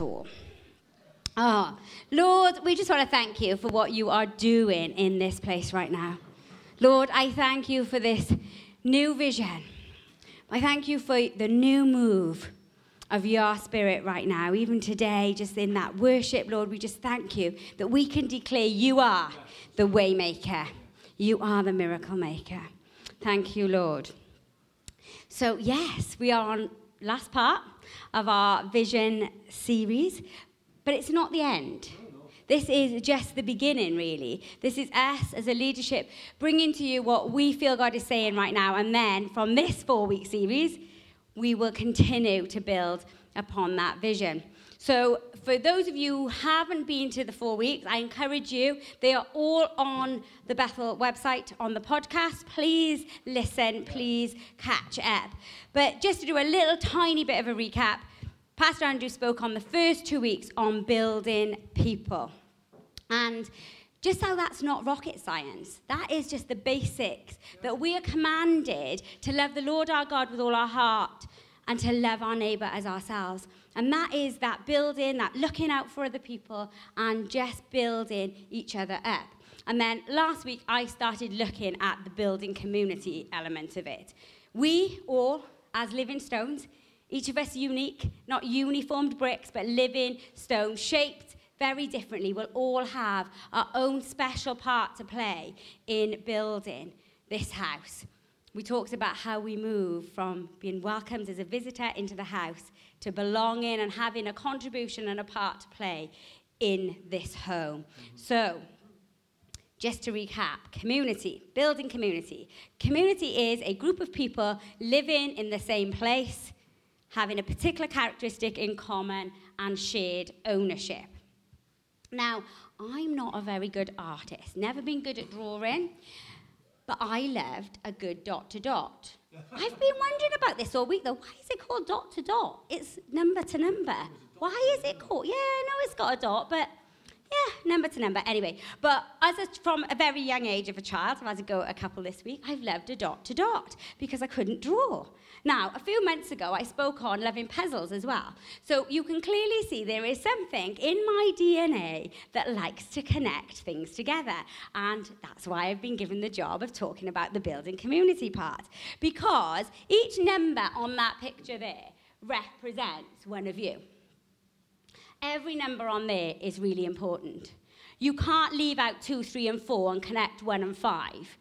all. Oh, ah, Lord, we just want to thank you for what you are doing in this place right now. Lord, I thank you for this new vision. I thank you for the new move of your spirit right now, even today, just in that worship, Lord. We just thank you that we can declare you are the waymaker, you are the miracle maker. Thank you, Lord. So, yes, we are on last part of our vision series, but it's not the end. This is just the beginning, really. This is us as a leadership bringing to you what we feel God is saying right now. And then from this four week series, we will continue to build upon that vision. So, for those of you who haven't been to the four weeks, I encourage you. They are all on the Bethel website on the podcast. Please listen, please catch up. But just to do a little tiny bit of a recap, Pastor Andrew spoke on the first two weeks on building people. And just how that's not rocket science. That is just the basics that we are commanded to love the Lord our God with all our heart and to love our neighbor as ourselves. And that is that building, that looking out for other people and just building each other up. And then last week, I started looking at the building community element of it. We all, as living stones, each of us unique, not uniformed bricks, but living stones, shaped very differently, will all have our own special part to play in building this house. We talked about how we move from being welcomed as a visitor into the house to belonging and having a contribution and a part to play in this home. So, just to recap community, building community. Community is a group of people living in the same place, having a particular characteristic in common, and shared ownership. Now, I'm not a very good artist, never been good at drawing, but I loved a good dot to dot. I've been wondering about this all week though. Why is it called dot to dot? It's number to number. Why is it called? Yeah, no, it's got a dot, but yeah, number to number. Anyway, but as a, from a very young age of a child, I've had to go a couple this week, I've loved a dot to dot because I couldn't draw. Now, a few months ago, I spoke on loving puzzles as well. So you can clearly see there is something in my DNA that likes to connect things together. And that's why I've been given the job of talking about the building community part. Because each number on that picture there represents one of you. Every number on there is really important. You can't leave out two, three, and four and connect one and five.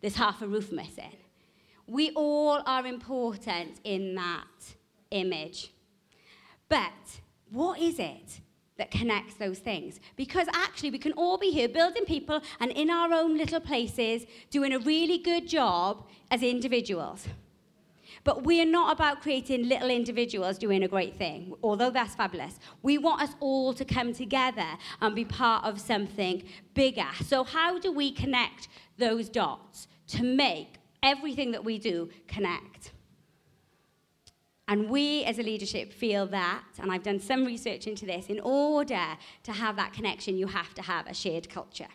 There's half a roof missing. We all are important in that image. But what is it that connects those things? Because actually, we can all be here building people and in our own little places doing a really good job as individuals. But we are not about creating little individuals doing a great thing, although that's fabulous. We want us all to come together and be part of something bigger. So, how do we connect those dots to make everything that we do connect. And we as a leadership feel that, and I've done some research into this, in order to have that connection, you have to have a shared culture.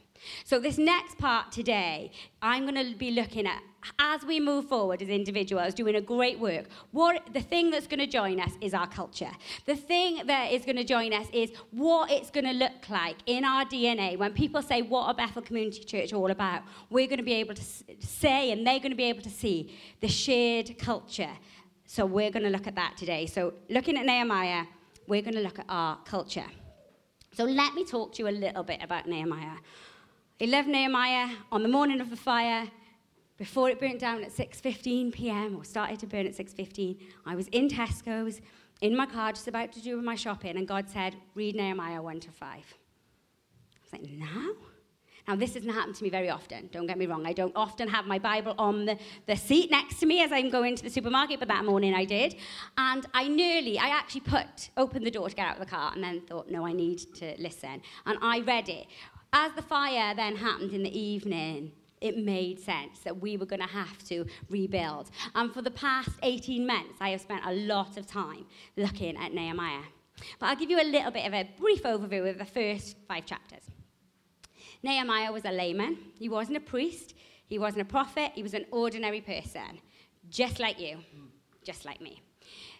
So, this next part today, I'm going to be looking at as we move forward as individuals, doing a great work. What the thing that's going to join us is our culture. The thing that is going to join us is what it's going to look like in our DNA. When people say, "What a Bethel Community Church all about?" We're going to be able to say, and they're going to be able to see the shared culture. So we're going to look at that today. So looking at Nehemiah, we're going to look at our culture. So let me talk to you a little bit about Nehemiah. I love Nehemiah on the morning of the fire, before it burnt down at 6.15 p.m. or started to burn at 6.15, I was in Tesco's, in my car, just about to do my shopping, and God said, read Nehemiah 1 to 5. I was like, now? Now, this doesn't happen to me very often, don't get me wrong. I don't often have my Bible on the, the seat next to me as I'm going to the supermarket, but that morning I did. And I nearly, I actually put, opened the door to get out of the car and then thought, no, I need to listen. And I read it. As the fire then happened in the evening, it made sense that we were going to have to rebuild. And for the past 18 months, I have spent a lot of time looking at Nehemiah. But I'll give you a little bit of a brief overview of the first five chapters. Nehemiah was a layman, he wasn't a priest, he wasn't a prophet, he was an ordinary person, just like you, just like me.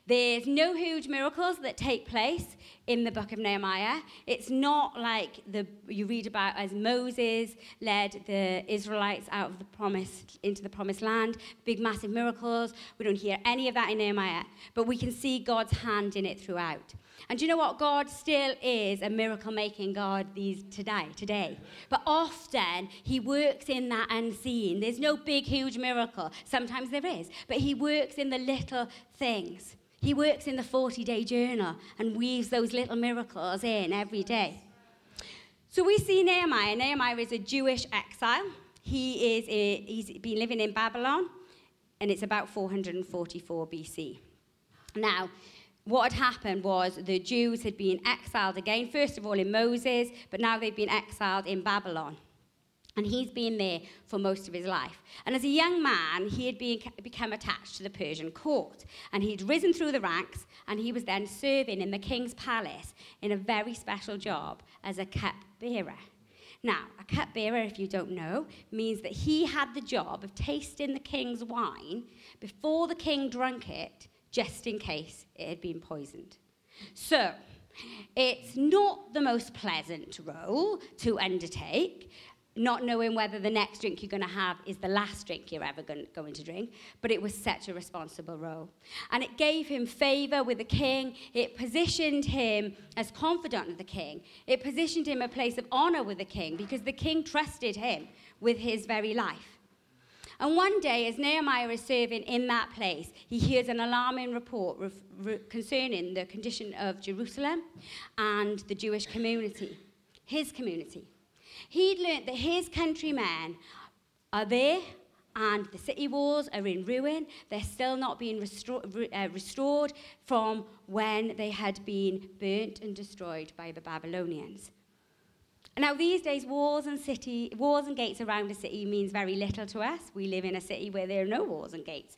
There's no huge miracles that take place in the book of Nehemiah. It's not like the, you read about as Moses led the Israelites out of the promise into the promised land, big massive miracles. We don't hear any of that in Nehemiah, but we can see God's hand in it throughout. And do you know what? God still is a miracle making God these today, today. But often he works in that unseen. There's no big, huge miracle. Sometimes there is, but he works in the little things. He works in the 40 day journal and weaves those little miracles in every day. So we see Nehemiah. Nehemiah is a Jewish exile. He is a, he's been living in Babylon, and it's about 444 BC. Now, what had happened was the Jews had been exiled again, first of all in Moses, but now they've been exiled in Babylon. And he's been there for most of his life. And as a young man, he had been, become attached to the Persian court. And he'd risen through the ranks, and he was then serving in the king's palace in a very special job as a cupbearer. Now, a cupbearer, if you don't know, means that he had the job of tasting the king's wine before the king drank it, just in case it had been poisoned. So, it's not the most pleasant role to undertake, not knowing whether the next drink you're going to have is the last drink you're ever going, to drink, but it was such a responsible role. And it gave him favor with the king. It positioned him as confidant of the king. It positioned him a place of honor with the king because the king trusted him with his very life. And one day, as Nehemiah is serving in that place, he hears an alarming report re- re- concerning the condition of Jerusalem and the Jewish community, his community. He'd learnt that his countrymen are there and the city walls are in ruin. They're still not being restor- uh, restored from when they had been burnt and destroyed by the Babylonians. Now, these days, walls and, city, walls and gates around a city means very little to us. We live in a city where there are no walls and gates.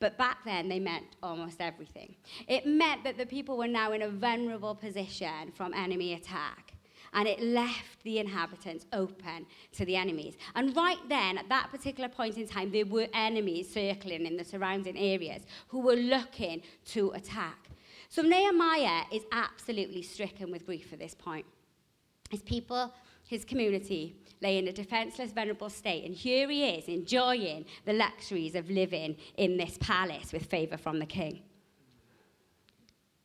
But back then, they meant almost everything. It meant that the people were now in a vulnerable position from enemy attack. And it left the inhabitants open to the enemies. And right then, at that particular point in time, there were enemies circling in the surrounding areas who were looking to attack. So Nehemiah is absolutely stricken with grief at this point. His people, his community, lay in a defenseless, vulnerable state. And here he is enjoying the luxuries of living in this palace with favor from the king.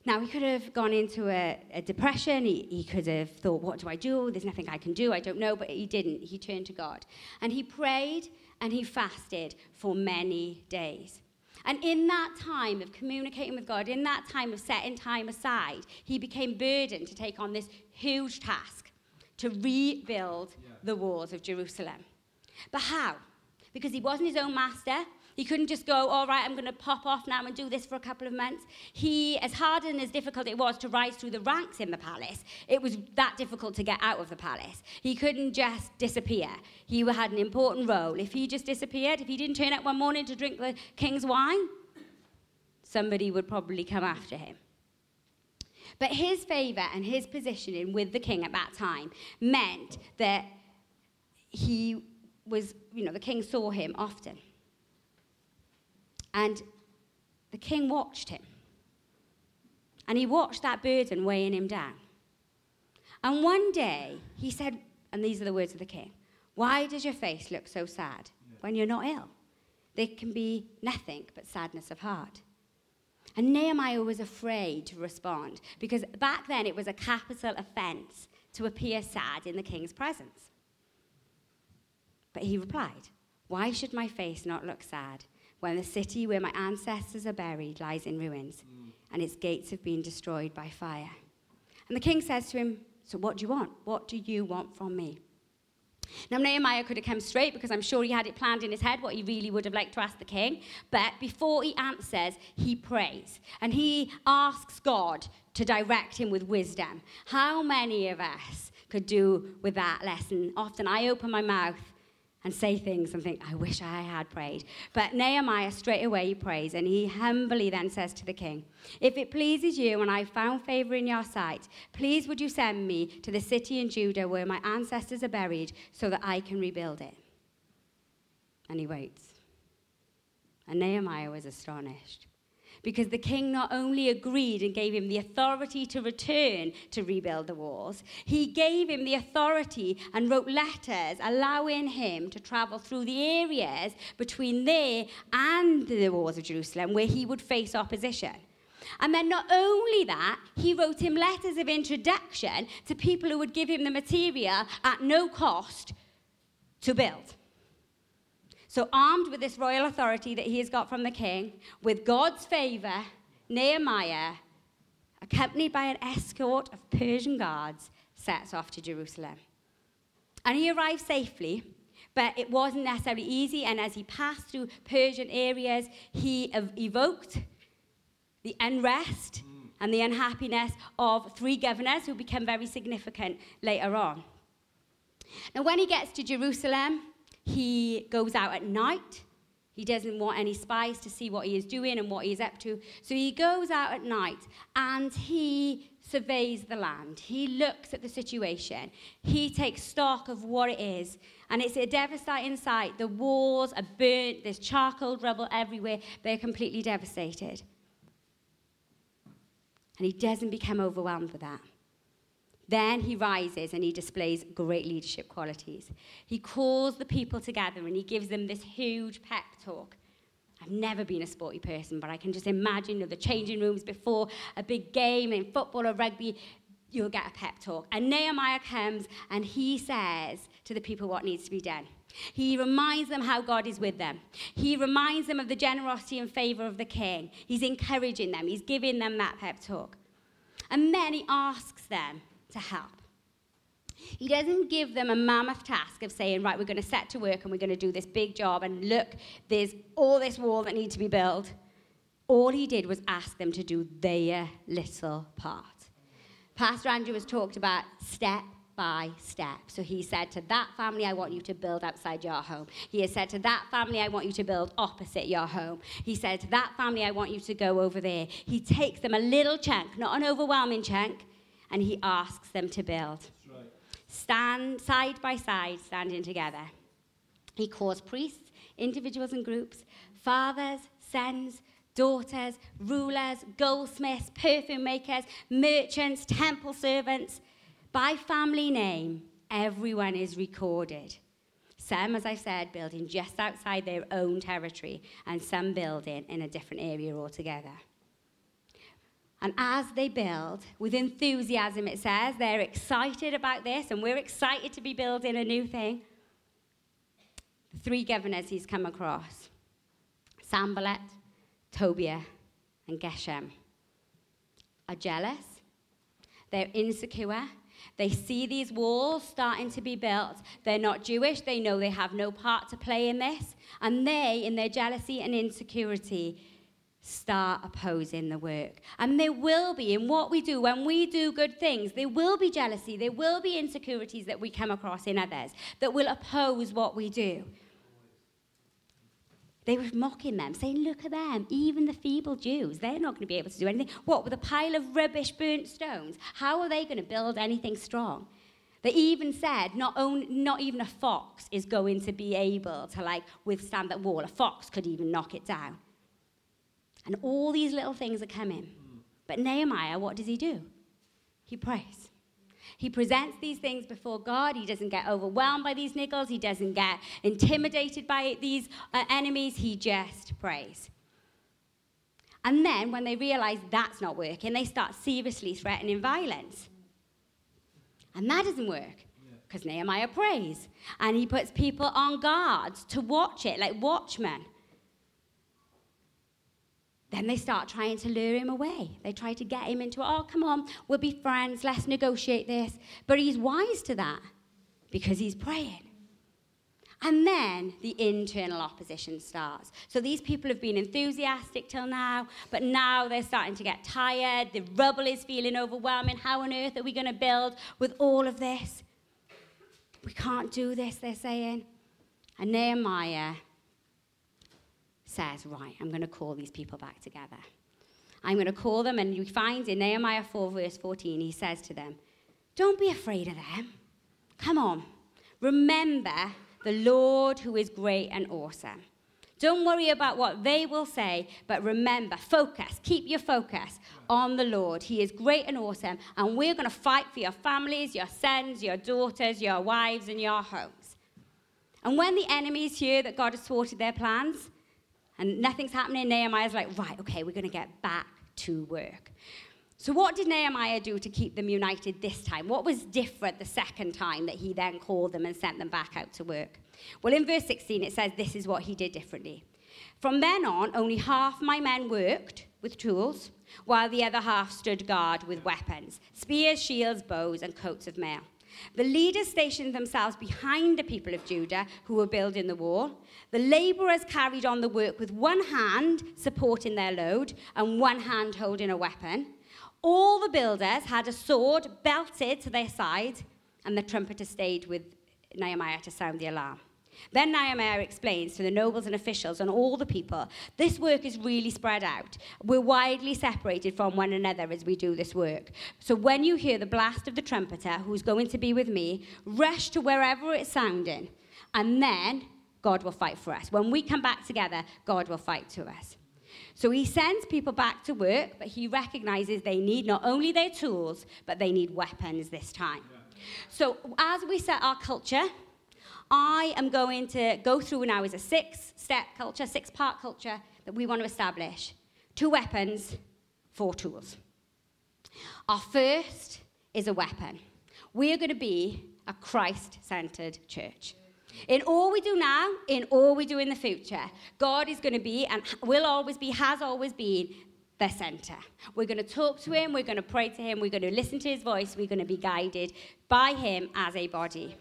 Now, he could have gone into a, a depression. He, he, could have thought, What do I do? There's nothing I can do. I don't know. But he didn't. He turned to God. And he prayed and he fasted for many days. And in that time of communicating with God, in that time of setting time aside, he became burdened to take on this huge task to rebuild yeah. the walls of Jerusalem. But how? Because he wasn't his own master. He couldn't just go, all right, I'm going to pop off now and do this for a couple of months. He, as hard and as difficult it was to rise through the ranks in the palace, it was that difficult to get out of the palace. He couldn't just disappear. He had an important role. If he just disappeared, if he didn't turn up one morning to drink the king's wine, somebody would probably come after him. But his favor and his positioning with the king at that time meant that he was, you know, the king saw him often. And the king watched him. And he watched that burden weighing him down. And one day he said, and these are the words of the king Why does your face look so sad when you're not ill? There can be nothing but sadness of heart. And Nehemiah was afraid to respond because back then it was a capital offense to appear sad in the king's presence. But he replied, Why should my face not look sad when the city where my ancestors are buried lies in ruins and its gates have been destroyed by fire. And the king says to him, So what do you want? What do you want from me? Now, Nehemiah could have come straight because I'm sure he had it planned in his head what he really would have liked to ask the king. But before he answers, he prays and he asks God to direct him with wisdom. How many of us could do with that lesson? Often I open my mouth and say things and think, I wish I had prayed. But Nehemiah straight away prays, and he humbly then says to the king, If it pleases you and I found favor in your sight, please would you send me to the city in Judah where my ancestors are buried so that I can rebuild it? And he waits. And Nehemiah was astonished because the king not only agreed and gave him the authority to return to rebuild the walls, he gave him the authority and wrote letters allowing him to travel through the areas between there and the walls of Jerusalem where he would face opposition. And then not only that, he wrote him letters of introduction to people who would give him the material at no cost to build. So, armed with this royal authority that he has got from the king, with God's favor, Nehemiah, accompanied by an escort of Persian guards, sets off to Jerusalem. And he arrived safely, but it wasn't necessarily easy. And as he passed through Persian areas, he evoked the unrest and the unhappiness of three governors who become very significant later on. Now, when he gets to Jerusalem, he goes out at night. He doesn't want any spies to see what he is doing and what he is up to. So he goes out at night and he surveys the land. He looks at the situation. He takes stock of what it is. And it's a devastating sight. The walls are burnt, there's charcoal rubble everywhere. They're completely devastated. And he doesn't become overwhelmed with that. Then he rises and he displays great leadership qualities. He calls the people together and he gives them this huge pep talk. I've never been a sporty person, but I can just imagine you know, the changing rooms before a big game in football or rugby, you'll get a pep talk. And Nehemiah comes and he says to the people what needs to be done. He reminds them how God is with them. He reminds them of the generosity and favor of the king. He's encouraging them, he's giving them that pep talk. And then he asks them to help. He doesn't give them a mammoth task of saying, right, we're going to set to work and we're going to do this big job and look, there's all this wall that needs to be built. All he did was ask them to do their little part. Pastor Andrew has talked about step by step. So he said to that family, I want you to build outside your home. He has said to that family, I want you to build opposite your home. He said to that family, I want you to go over there. He takes them a little chunk, not an overwhelming chunk, and he asks them to build. Right. Stand side by side, standing together. He calls priests, individuals and groups, fathers, sons, daughters, rulers, goldsmiths, perfume makers, merchants, temple servants. By family name, everyone is recorded. Some, as I said, building just outside their own territory, and some building in a different area altogether. And as they build, with enthusiasm, it says, they're excited about this, and we're excited to be building a new thing. The three governors he's come across Sanballat, Tobiah, and Geshem are jealous. They're insecure. They see these walls starting to be built. They're not Jewish. They know they have no part to play in this. And they, in their jealousy and insecurity, start opposing the work. And there will be, in what we do, when we do good things, there will be jealousy, there will be insecurities that we come across in others that will oppose what we do. They were mocking them, saying, Look at them, even the feeble Jews, they're not going to be able to do anything. What, with a pile of rubbish, burnt stones? How are they going to build anything strong? They even said not, only, not even a fox is going to be able to like withstand that wall. A fox could even knock it down. And all these little things are coming. But Nehemiah, what does he do? He prays. He presents these things before God. He doesn't get overwhelmed by these niggles. He doesn't get intimidated by these uh, enemies. He just prays. And then, when they realize that's not working, they start seriously threatening violence. And that doesn't work because Nehemiah prays. And he puts people on guard to watch it, like watchmen. Then they start trying to lure him away. They try to get him into, oh, come on, we'll be friends, let's negotiate this. But he's wise to that because he's praying. And then the internal opposition starts. So these people have been enthusiastic till now, but now they're starting to get tired. The rubble is feeling overwhelming. How on earth are we going to build with all of this? We can't do this, they're saying. And Nehemiah says, Right, I'm going to call these people back together. I'm going to call them, and you find in Nehemiah 4, verse 14, he says to them, Don't be afraid of them. Come on. Remember the Lord who is great and awesome. Don't worry about what they will say, but remember, focus, keep your focus on the Lord. He is great and awesome, and we're going to fight for your families, your sons, your daughters, your wives, and your homes. And when the enemies hear that God has thwarted their plans and nothing's happening, Nehemiah's like, right, okay, we're going to get back to work. So, what did Nehemiah do to keep them united this time? What was different the second time that he then called them and sent them back out to work? Well, in verse 16, it says this is what he did differently. From then on, only half my men worked with tools, while the other half stood guard with weapons spears, shields, bows, and coats of mail. The leaders stationed themselves behind the people of Judah who were building the wall. The laborers carried on the work with one hand supporting their load and one hand holding a weapon. All the builders had a sword belted to their side, and the trumpeter stayed with Nehemiah to sound the alarm. Then Nehemiah explains to the nobles and officials and all the people this work is really spread out. We're widely separated from one another as we do this work. So when you hear the blast of the trumpeter, who's going to be with me, rush to wherever it's sounding, and then God will fight for us. When we come back together, God will fight to us. So he sends people back to work, but he recognizes they need not only their tools, but they need weapons this time. Yeah. So as we set our culture, I am going to go through now as a six step culture, six part culture that we want to establish two weapons, four tools. Our first is a weapon. We are going to be a Christ centered church. In all we do now, in all we do in the future, God is going to be and will always be, has always been the center. We're going to talk to Him, we're going to pray to Him, we're going to listen to His voice, we're going to be guided by Him as a body.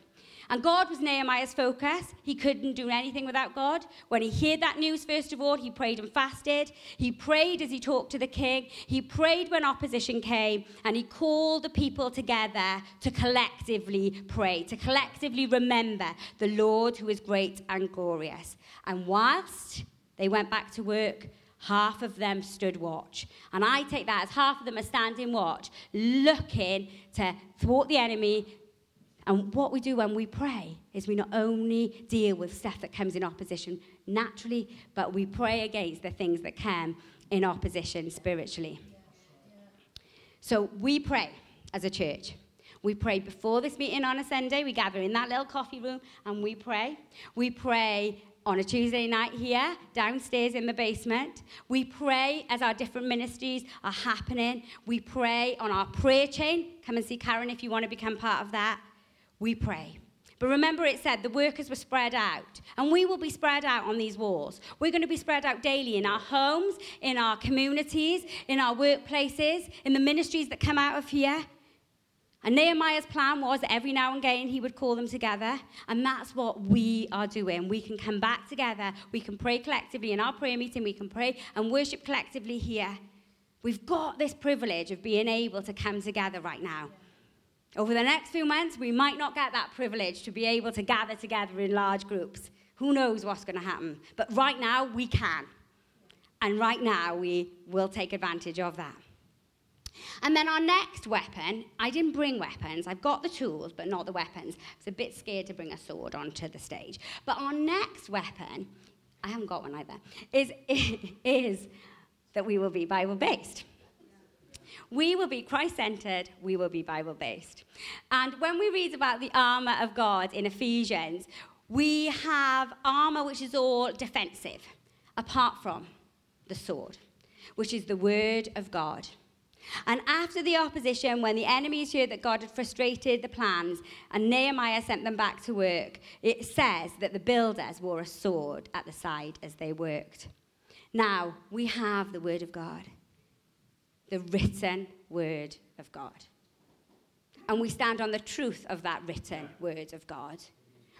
And God was Nehemiah's focus. He couldn't do anything without God. When he heard that news, first of all, he prayed and fasted. He prayed as he talked to the king. He prayed when opposition came. And he called the people together to collectively pray, to collectively remember the Lord who is great and glorious. And whilst they went back to work, half of them stood watch. And I take that as half of them are standing watch, looking to thwart the enemy, and what we do when we pray is we not only deal with stuff that comes in opposition naturally, but we pray against the things that come in opposition spiritually. So we pray as a church. We pray before this meeting on a Sunday. We gather in that little coffee room and we pray. We pray on a Tuesday night here, downstairs in the basement. We pray as our different ministries are happening. We pray on our prayer chain. Come and see Karen if you want to become part of that we pray. But remember, it said the workers were spread out, and we will be spread out on these walls. We're going to be spread out daily in our homes, in our communities, in our workplaces, in the ministries that come out of here. And Nehemiah's plan was that every now and again he would call them together, and that's what we are doing. We can come back together, we can pray collectively in our prayer meeting, we can pray and worship collectively here. We've got this privilege of being able to come together right now. Over the next few months, we might not get that privilege to be able to gather together in large groups. Who knows what's going to happen? But right now, we can. And right now, we will take advantage of that. And then our next weapon, I didn't bring weapons. I've got the tools, but not the weapons. I was a bit scared to bring a sword onto the stage. But our next weapon, I haven't got one either, is, is that we will be Bible based. We will be Christ centered, we will be Bible based. And when we read about the armor of God in Ephesians, we have armor which is all defensive, apart from the sword, which is the word of God. And after the opposition, when the enemies heard that God had frustrated the plans and Nehemiah sent them back to work, it says that the builders wore a sword at the side as they worked. Now, we have the word of God the written word of God. And we stand on the truth of that written word of God.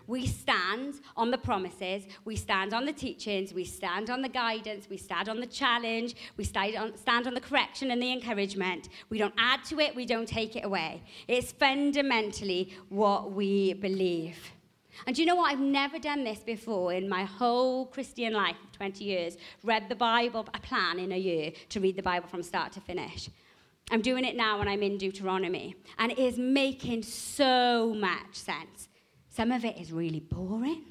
We stand on the promises, we stand on the teachings, we stand on the guidance, we stand on the challenge, we stand on, stand on the correction and the encouragement. We don't add to it, we don't take it away. It's fundamentally what we believe. And do you know what? I've never done this before in my whole Christian life of 20 years. Read the Bible, a plan in a year to read the Bible from start to finish. I'm doing it now when I'm in Deuteronomy. And it is making so much sense. Some of it is really boring,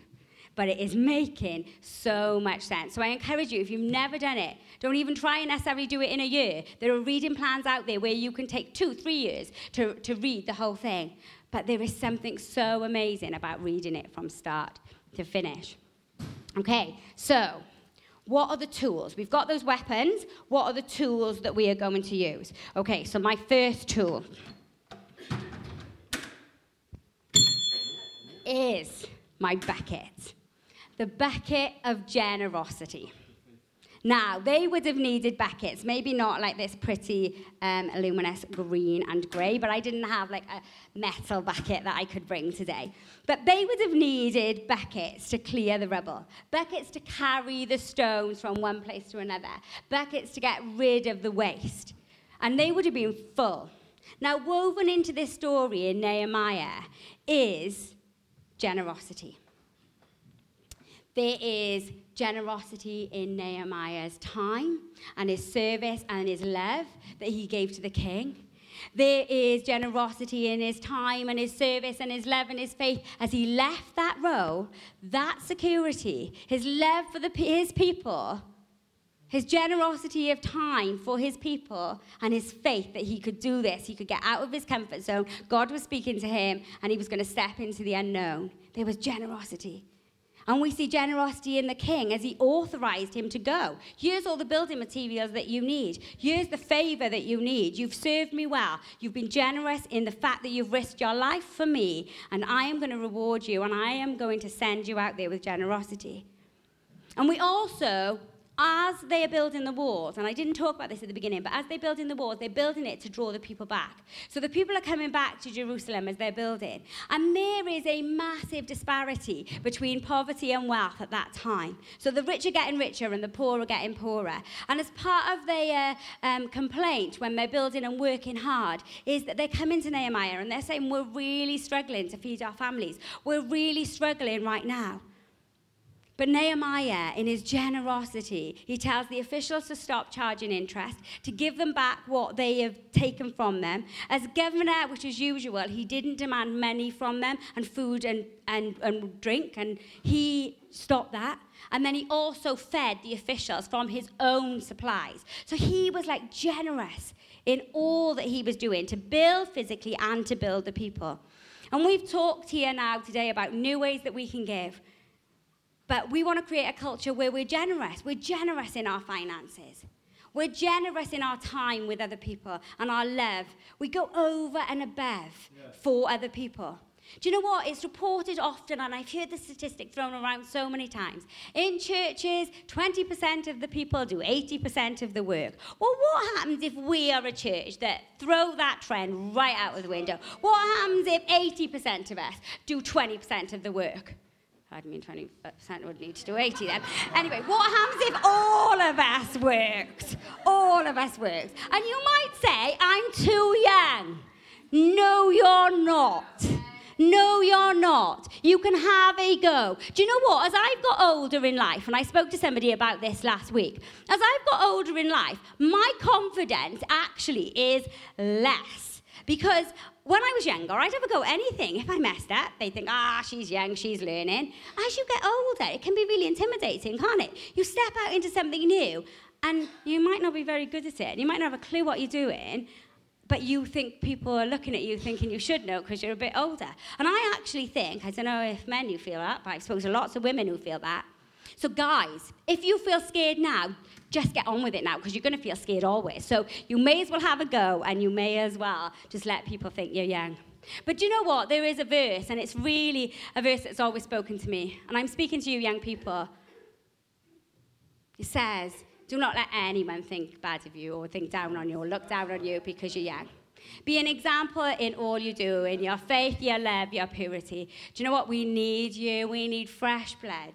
but it is making so much sense. So I encourage you, if you've never done it, don't even try and necessarily do it in a year. There are reading plans out there where you can take two, three years to, to read the whole thing. But there is something so amazing about reading it from start to finish. Okay, so what are the tools? We've got those weapons. What are the tools that we are going to use? Okay, so my first tool is my bucket. The bucket of generosity. Now, they would have needed buckets, maybe not like this pretty um, luminous green and grey, but I didn't have like a metal bucket that I could bring today. But they would have needed buckets to clear the rubble, buckets to carry the stones from one place to another, buckets to get rid of the waste. And they would have been full. Now, woven into this story in Nehemiah is generosity. There is generosity in Nehemiah's time and his service and his love that he gave to the king. There is generosity in his time and his service and his love and his faith as he left that role, that security, his love for the, his people, his generosity of time for his people, and his faith that he could do this. He could get out of his comfort zone. God was speaking to him, and he was going to step into the unknown. There was generosity. And we see generosity in the king as he authorized him to go. Here's all the building materials that you need. Here's the favor that you need. You've served me well. You've been generous in the fact that you've risked your life for me, and I am going to reward you, and I am going to send you out there with generosity. And we also as they are building the walls, and I didn't talk about this at the beginning, but as they're building the walls, they're building it to draw the people back. So the people are coming back to Jerusalem as they're building. And there is a massive disparity between poverty and wealth at that time. So the rich are getting richer and the poor are getting poorer. And as part of their um, complaint when they're building and working hard, is that they're coming to Nehemiah and they're saying, We're really struggling to feed our families. We're really struggling right now. But Nehemiah, in his generosity, he tells the officials to stop charging interest, to give them back what they have taken from them. As governor, which is usual, he didn't demand money from them and food and, and, and drink, and he stopped that. And then he also fed the officials from his own supplies. So he was like generous in all that he was doing to build physically and to build the people. And we've talked here now today about new ways that we can give. But we want to create a culture where we're generous. We're generous in our finances. We're generous in our time with other people and our love. We go over and above yeah. for other people. Do you know what? It's reported often, and I've heard the statistic thrown around so many times. In churches, 20% of the people do 80% of the work. Well, what happens if we are a church that throw that trend right out of the window? What happens if 80% of us do 20% of the work? I'd mean 20% would need to do 80 then. Anyway, what happens if all of us worked? All of us worked. And you might say, I'm too young. No, you're not. No, you're not. You can have a go. Do you know what? As I've got older in life, and I spoke to somebody about this last week, as I've got older in life, my confidence actually is less. Because when I was younger, I'd a go anything. If I messed up, they'd think, ah, she's young, she's learning. As you get older, it can be really intimidating, can't it? You step out into something new, and you might not be very good at it. You might not have a clue what you're doing, but you think people are looking at you thinking you should know because you're a bit older. And I actually think, I don't know if men you feel that, but I suppose lots of women who feel that. So, guys, if you feel scared now, just get on with it now because you're going to feel scared always. So you may as well have a go and you may as well just let people think you're young. But do you know what? There is a verse, and it's really a verse that's always spoken to me. And I'm speaking to you, young people. It says, Do not let anyone think bad of you or think down on you or look down on you because you're young. Be an example in all you do, in your faith, your love, your purity. Do you know what? We need you. We need fresh blood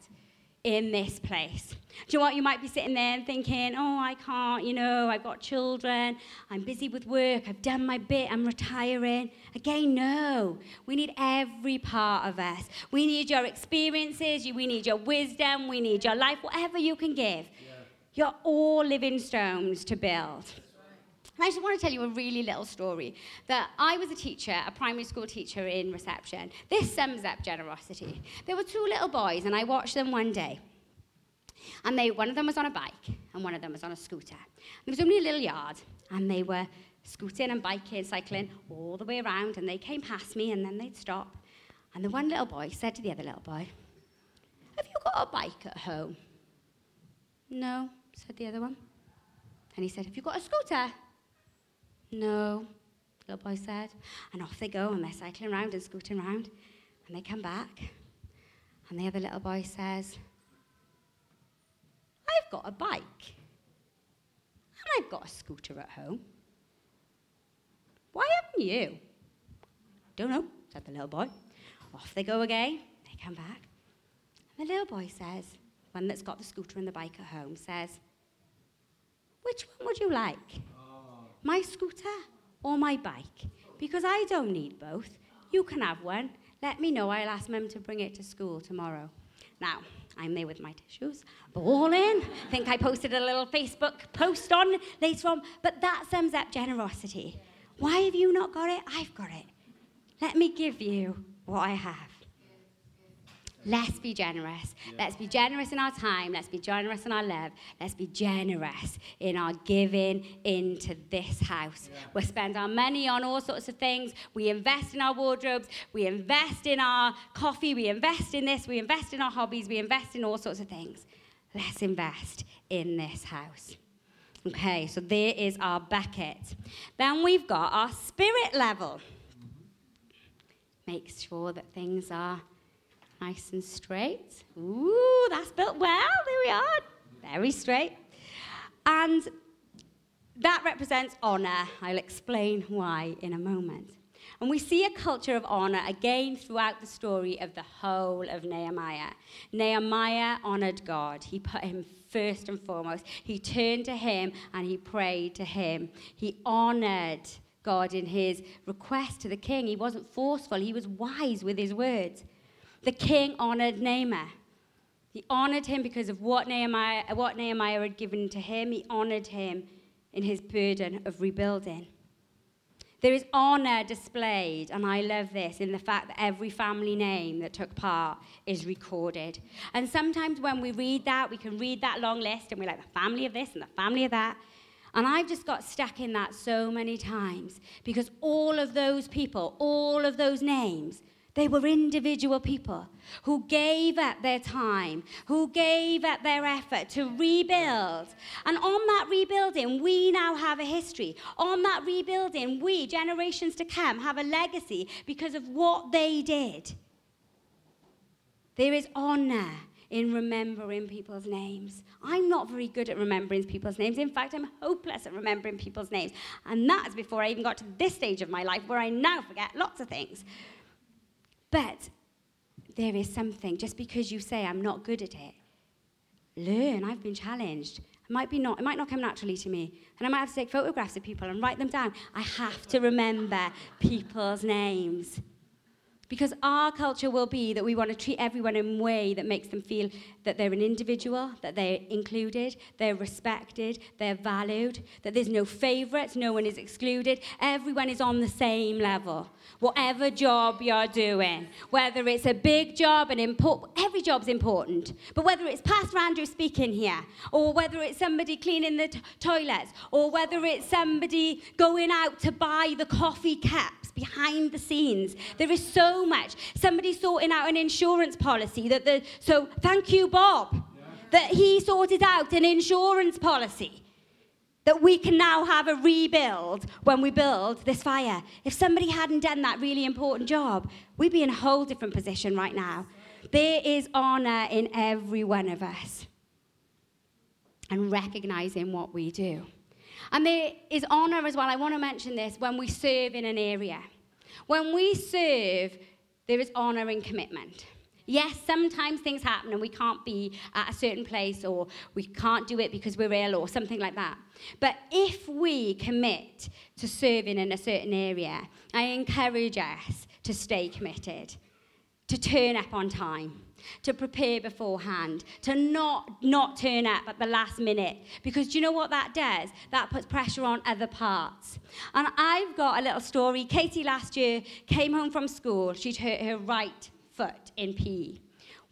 in this place. Do you know what? You might be sitting there and thinking, oh, I can't, you know, I've got children, I'm busy with work, I've done my bit, I'm retiring. Again, no. We need every part of us. We need your experiences, we need your wisdom, we need your life, whatever you can give. Yeah. You're all living stones to build. And I just want to tell you a really little story that I was a teacher, a primary school teacher in reception. This sums up generosity. There were two little boys, and I watched them one day. And they, one of them was on a bike, and one of them was on a scooter. There was only a little yard, and they were scooting and biking, cycling all the way around, and they came past me, and then they'd stop. And the one little boy said to the other little boy, Have you got a bike at home? No, said the other one. And he said, Have you got a scooter? No, the little boy said. And off they go, and they're cycling around and scooting around. And they come back, and the other little boy says, I've got a bike, and I've got a scooter at home. Why haven't you? Don't know, said the little boy. Off they go again. They come back. And the little boy says, one that's got the scooter and the bike at home, says, Which one would you like? my scooter or my bike? Because I don't need both. You can have one. Let me know. I'll ask Mum to bring it to school tomorrow. Now, I'm there with my tissues, bawling. Think I posted a little Facebook post on later on, but that sums up generosity. Why have you not got it? I've got it. Let me give you what I have. Let's be generous. Yeah. Let's be generous in our time. Let's be generous in our love. Let's be generous in our giving into this house. Yeah. We spend our money on all sorts of things. We invest in our wardrobes. We invest in our coffee. We invest in this. We invest in our hobbies. We invest in all sorts of things. Let's invest in this house. Okay, so there is our bucket. Then we've got our spirit level. Mm-hmm. Make sure that things are Nice and straight. Ooh, that's built well. There we are. Very straight. And that represents honor. I'll explain why in a moment. And we see a culture of honor again throughout the story of the whole of Nehemiah. Nehemiah honored God. He put him first and foremost. He turned to him and he prayed to him. He honored God in his request to the king. He wasn't forceful, he was wise with his words the king honored Nehemiah. He honored him because of what Nehemiah, what Nehemiah had given to him. He honored him in his burden of rebuilding. There is honor displayed, and I love this, in the fact that every family name that took part is recorded. And sometimes when we read that, we can read that long list and we're like, the family of this and the family of that. And I've just got stuck in that so many times because all of those people, all of those names they were individual people who gave up their time, who gave up their effort to rebuild. And on that rebuilding, we now have a history. On that rebuilding, we, generations to come, have a legacy because of what they did. There is honor in remembering people's names. I'm not very good at remembering people's names. In fact, I'm hopeless at remembering people's names. And that's before I even got to this stage of my life where I now forget lots of things. But there is something, just because you say, I'm not good at it, learn. I've been challenged. It might, be not, it might not come naturally to me. And I might have to take photographs of people and write them down. I have to remember people's names. Because our culture will be that we want to treat everyone in a way that makes them feel that they're an individual, that they're included, they're respected, they're valued, that there's no favourites, no one is excluded, everyone is on the same level. Whatever job you're doing, whether it's a big job, and import, every job's important, but whether it's Pastor Andrew speaking here, or whether it's somebody cleaning the t- toilets, or whether it's somebody going out to buy the coffee cups behind the scenes, there is so much. Somebody sorting out an insurance policy that the, so thank you, Bob, yeah. that he sorted out an insurance policy that we can now have a rebuild when we build this fire. If somebody hadn't done that really important job, we'd be in a whole different position right now. There is honor in every one of us and recognizing what we do. And there is honor as well. I want to mention this when we serve in an area. When we serve, there is honor and commitment. Yes, sometimes things happen and we can't be at a certain place or we can't do it because we're ill or something like that. But if we commit to serving in a certain area, I encourage us to stay committed. to turn up on time to prepare beforehand, to not not turn up at the last minute. Because do you know what that does? That puts pressure on other parts. And I've got a little story. Katie last year came home from school. She'd hurt her right foot in PE.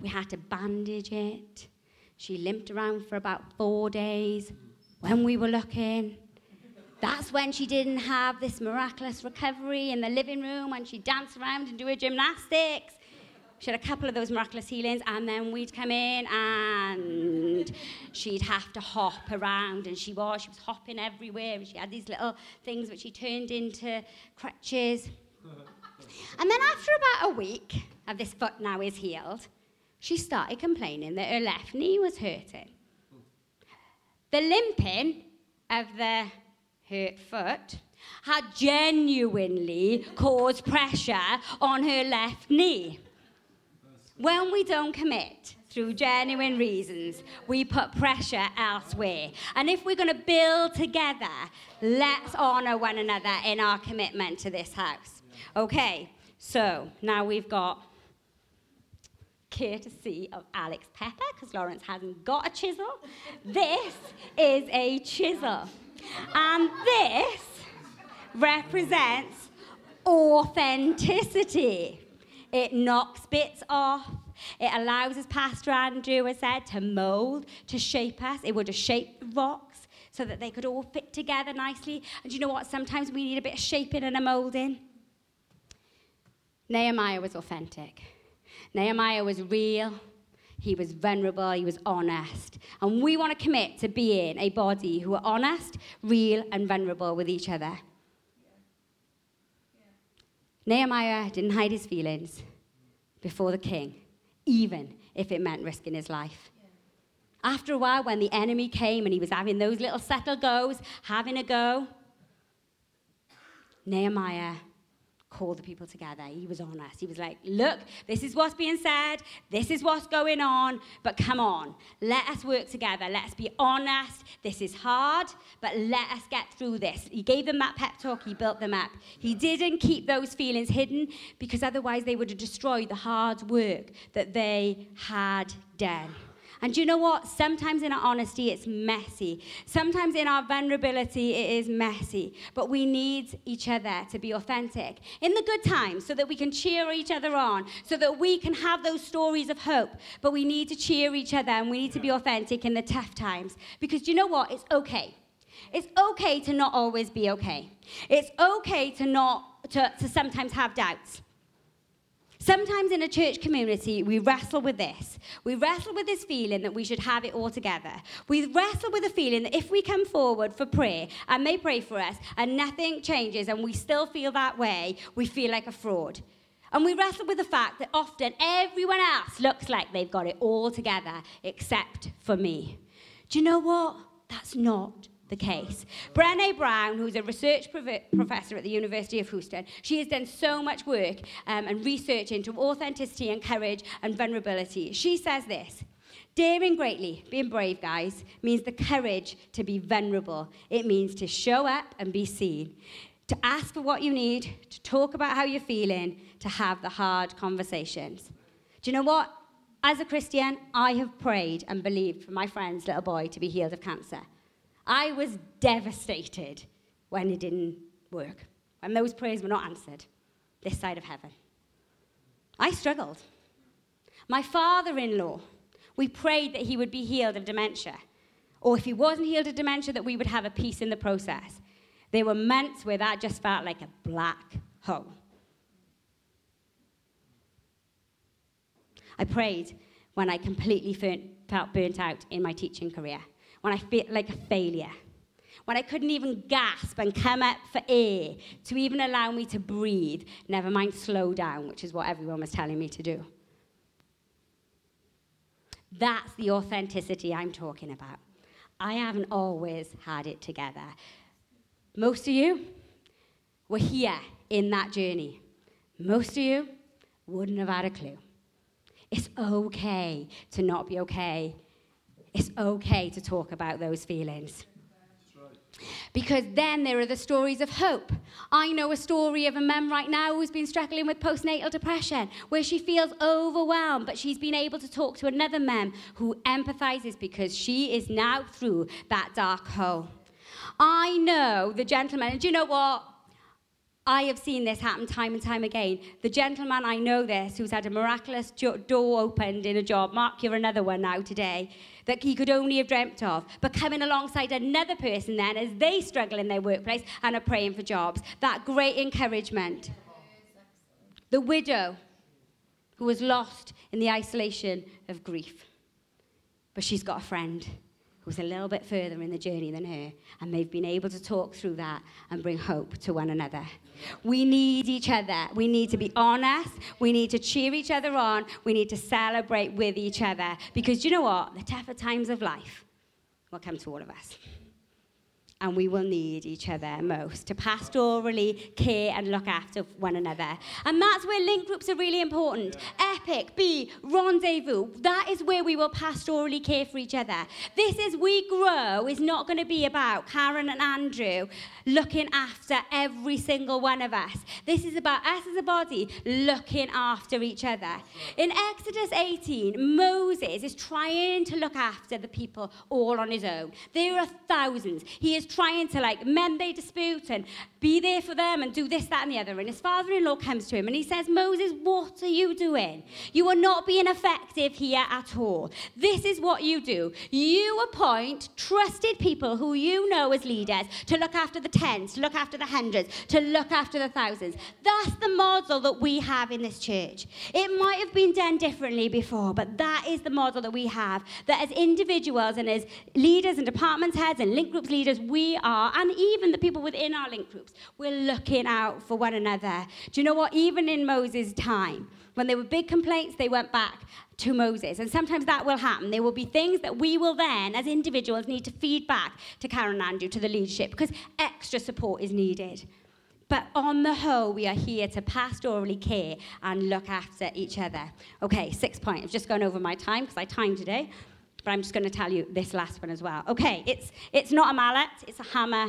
We had to bandage it. She limped around for about four days. When we were looking, that's when she didn't have this miraculous recovery in the living room when she danced around and do her gymnastics. She had a couple of those miraculous healings, and then we'd come in and she'd have to hop around, and she was. She was hopping everywhere, and she had these little things which she turned into crutches. and then after about a week of this foot now is healed, she started complaining that her left knee was hurting. The limping of the hurt foot had genuinely caused pressure on her left knee. When we don't commit through genuine reasons, we put pressure elsewhere. And if we're going to build together, let's honour one another in our commitment to this house. Okay, so now we've got courtesy of Alex Pepper, because Lawrence hasn't got a chisel. This is a chisel. And this represents authenticity. It knocks bits off. It allows, as Pastor Andrew has said, to mold, to shape us. It would have shaped rocks so that they could all fit together nicely. And you know what? Sometimes we need a bit of shaping and a molding. Nehemiah was authentic. Nehemiah was real. He was vulnerable. He was honest. And we want to commit to being a body who are honest, real, and vulnerable with each other. Nehemiah didn't hide his feelings before the king, even if it meant risking his life. After a while, when the enemy came and he was having those little settle goes, having a go, Nehemiah called the people together. He was honest. He was like, Look, this is what's being said, this is what's going on, but come on, let us work together. Let's be honest. This is hard, but let us get through this. He gave them that pep talk, he built them up. He didn't keep those feelings hidden because otherwise they would have destroyed the hard work that they had done. And you know what? Sometimes in our honesty, it's messy. Sometimes in our vulnerability, it is messy. But we need each other to be authentic in the good times so that we can cheer each other on, so that we can have those stories of hope. But we need to cheer each other and we need to be authentic in the tough times. Because you know what? It's okay. It's okay to not always be okay. It's okay to not to, to sometimes have doubts. Sometimes in a church community, we wrestle with this. We wrestle with this feeling that we should have it all together. We wrestle with the feeling that if we come forward for prayer and they pray for us and nothing changes and we still feel that way, we feel like a fraud. And we wrestle with the fact that often everyone else looks like they've got it all together except for me. Do you know what? That's not the case. Brené Brown, who's a research professor at the University of Houston, she has done so much work um, and research into authenticity and courage and vulnerability. She says this. Daring greatly, being brave, guys, means the courage to be vulnerable. It means to show up and be seen, to ask for what you need, to talk about how you're feeling, to have the hard conversations. Do you know what? As a Christian, I have prayed and believed for my friend's little boy to be healed of cancer. I was devastated when it didn't work, when those prayers were not answered this side of heaven. I struggled. My father in law, we prayed that he would be healed of dementia. Or if he wasn't healed of dementia, that we would have a peace in the process. There were months where that just felt like a black hole. I prayed when I completely felt burnt out in my teaching career when I felt like a failure, when I couldn't even gasp and come up for air to even allow me to breathe, never mind slow down, which is what everyone was telling me to do. That's the authenticity I'm talking about. I haven't always had it together. Most of you were here in that journey. Most of you wouldn't have had a clue. It's okay to not be okay it's okay to talk about those feelings. Because then there are the stories of hope. I know a story of a mum right now who's been struggling with postnatal depression, where she feels overwhelmed, but she's been able to talk to another mum who empathizes because she is now through that dark hole. I know the gentleman, and do you know what? I have seen this happen time and time again. The gentleman I know this, who's had a miraculous door opened in a job, Mark, you're another one now today, that he could only have dreamt of, but coming alongside another person then as they struggle in their workplace and are praying for jobs. That great encouragement. The widow who was lost in the isolation of grief, but she's got a friend who's a little bit further in the journey than her, and they've been able to talk through that and bring hope to one another. We need each other. We need to be honest. We need to cheer each other on. We need to celebrate with each other because you know what? The tougher times of life will come to all of us and we will need each other most to pastorally care and look after one another. And that's where link groups are really important. Yeah. Epic, B, rendezvous. That is where we will pastorally care for each other. This is We Grow is not going to be about Karen and Andrew looking after every single one of us. This is about us as a body looking after each other. In Exodus 18, Moses is trying to look after the people all on his own. There are thousands. He is trying to like mend their dispute and be there for them and do this, that, and the other. And his father in law comes to him and he says, Moses, what are you doing? You are not being effective here at all. This is what you do you appoint trusted people who you know as leaders to look after the tens, to look after the hundreds, to look after the thousands. That's the model that we have in this church. It might have been done differently before, but that is the model that we have. That as individuals and as leaders and department heads and link groups leaders, we are, and even the people within our link groups, we're looking out for one another. Do you know what? Even in Moses' time, when there were big complaints, they went back to Moses. And sometimes that will happen. There will be things that we will then, as individuals, need to feed back to Karen and Andrew, to the leadership, because extra support is needed. But on the whole, we are here to pastorally care and look after each other. Okay, six point. I've just gone over my time because I timed today, but I'm just going to tell you this last one as well. Okay, it's, it's not a mallet, it's a hammer,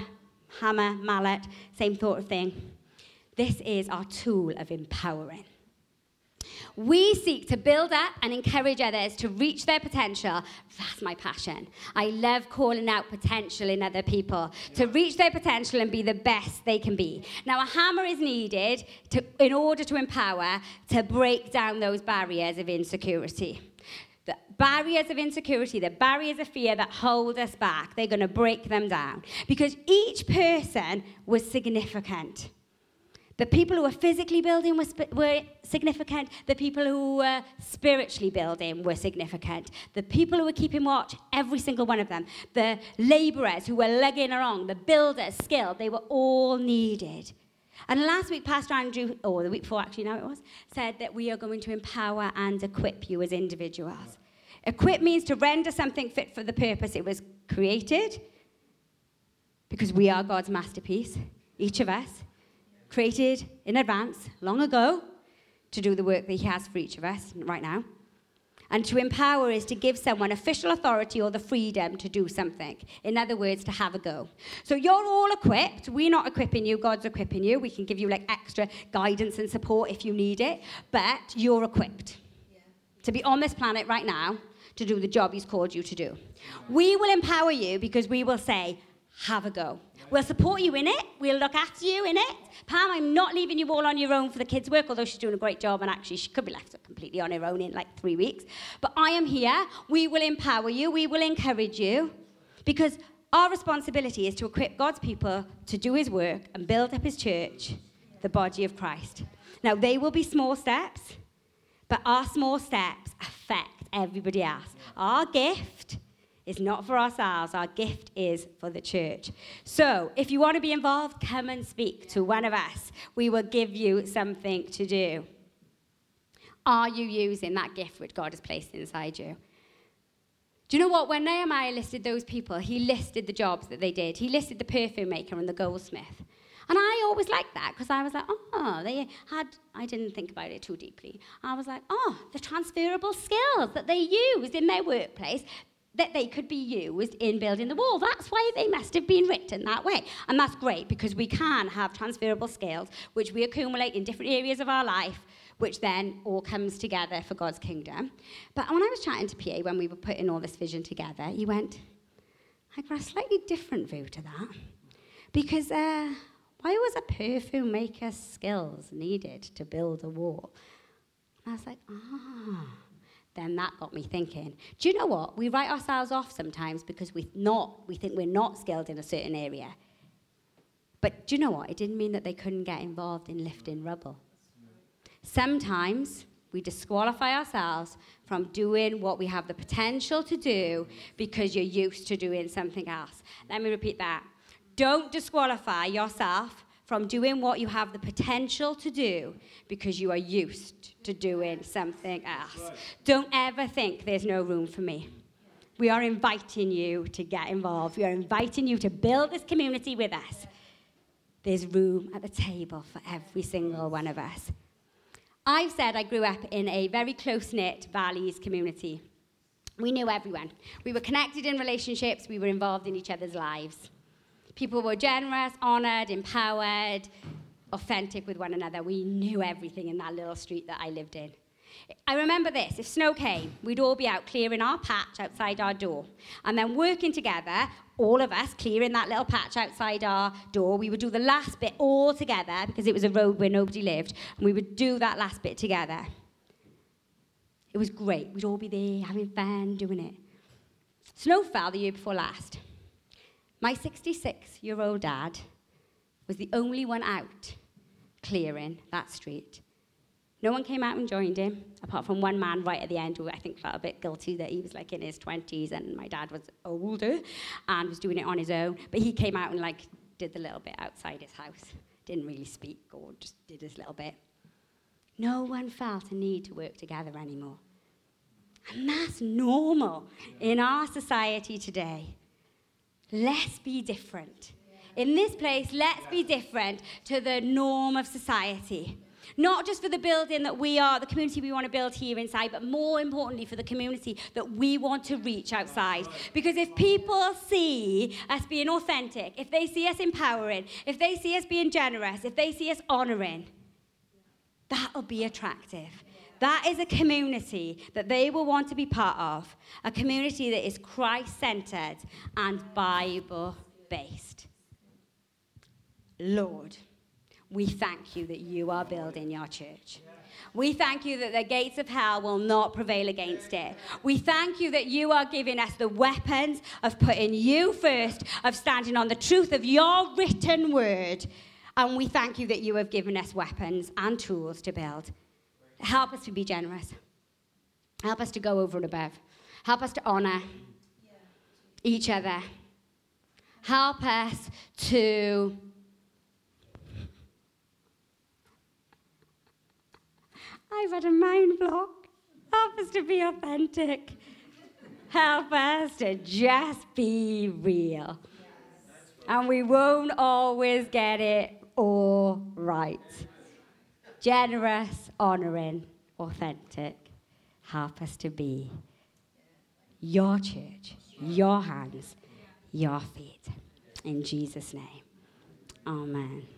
hammer, mallet, same sort of thing. This is our tool of empowering. We seek to build up and encourage others to reach their potential. That's my passion. I love calling out potential in other people to reach their potential and be the best they can be. Now, a hammer is needed to, in order to empower, to break down those barriers of insecurity. The barriers of insecurity, the barriers of fear that hold us back, they're going to break them down. Because each person was significant. The people who were physically building were, were, significant. The people who were spiritually building were significant. The people who were keeping watch, every single one of them. The laborers who were lugging along, the builders, skilled, they were all needed. And last week, Pastor Andrew, or the week before actually now it was, said that we are going to empower and equip you as individuals. Equip means to render something fit for the purpose it was created, because we are God's masterpiece, each of us created in advance, long ago, to do the work that He has for each of us right now. And to empower is to give someone official authority or the freedom to do something. In other words, to have a go. So you're all equipped. We're not equipping you, God's equipping you. We can give you like extra guidance and support if you need it, but you're equipped yeah. to be on this planet right now to do the job He's called you to do. We will empower you because we will say, have a go. We'll support you in it. We'll look after you in it. Pam, I'm not leaving you all on your own for the kids' work, although she's doing a great job and actually she could be left completely on her own in like three weeks. But I am here. We will empower you. We will encourage you because our responsibility is to equip God's people to do his work and build up his church, the body of Christ. Now, they will be small steps, but our small steps affect everybody else. Our gift is not for ourselves. Our gift is for the church. So, if you want to be involved, come and speak to one of us. We will give you something to do. Are you using that gift which God has placed inside you? Do you know what? When Nehemiah listed those people, he listed the jobs that they did. He listed the perfume maker and the goldsmith. And I always liked that because I was like, oh, they had, I didn't think about it too deeply. I was like, oh, the transferable skills that they used in their workplace, that they could be used in building the wall. That's why they must have been written that way. And that's great because we can have transferable skills which we accumulate in different areas of our life, which then all comes together for God's kingdom. But when I was chatting to PA when we were putting all this vision together, he went, I've got a slightly different view to that. Because uh, why was a perfume maker's skills needed to build a wall? And I was like, ah then that got me thinking. Do you know what? We write ourselves off sometimes because we not we think we're not skilled in a certain area. But do you know what? It didn't mean that they couldn't get involved in lifting rubble. Sometimes we disqualify ourselves from doing what we have the potential to do because you're used to doing something else. Let me repeat that. Don't disqualify yourself from doing what you have the potential to do because you are used to doing something else. Don't ever think there's no room for me. We are inviting you to get involved. We are inviting you to build this community with us. There's room at the table for every single one of us. I've said I grew up in a very close knit Valleys community. We knew everyone. We were connected in relationships, we were involved in each other's lives. People were generous, honored, empowered, authentic with one another. We knew everything in that little street that I lived in. I remember this if snow came, we'd all be out clearing our patch outside our door. And then working together, all of us clearing that little patch outside our door. We would do the last bit all together because it was a road where nobody lived. And we would do that last bit together. It was great. We'd all be there having fun doing it. Snow fell the year before last. My 66 year old dad was the only one out clearing that street. No one came out and joined him, apart from one man right at the end who I think felt a bit guilty that he was like in his 20s and my dad was older and was doing it on his own. But he came out and like did the little bit outside his house. Didn't really speak or just did his little bit. No one felt a need to work together anymore. And that's normal in our society today. Let's be different. In this place, let's be different to the norm of society. Not just for the building that we are, the community we want to build here inside, but more importantly for the community that we want to reach outside. Because if people see us being authentic, if they see us empowering, if they see us being generous, if they see us honoring, that'll be attractive. That is a community that they will want to be part of, a community that is Christ centered and Bible based. Lord, we thank you that you are building your church. We thank you that the gates of hell will not prevail against it. We thank you that you are giving us the weapons of putting you first, of standing on the truth of your written word. And we thank you that you have given us weapons and tools to build. Help us to be generous. Help us to go over and above. Help us to honor each other. Help us to I've had a mind block. Help us to be authentic. Help us to just be real. And we won't always get it all right generous, honoring, authentic. Help us to be your church, your hands, your feet. In Jesus' name, amen.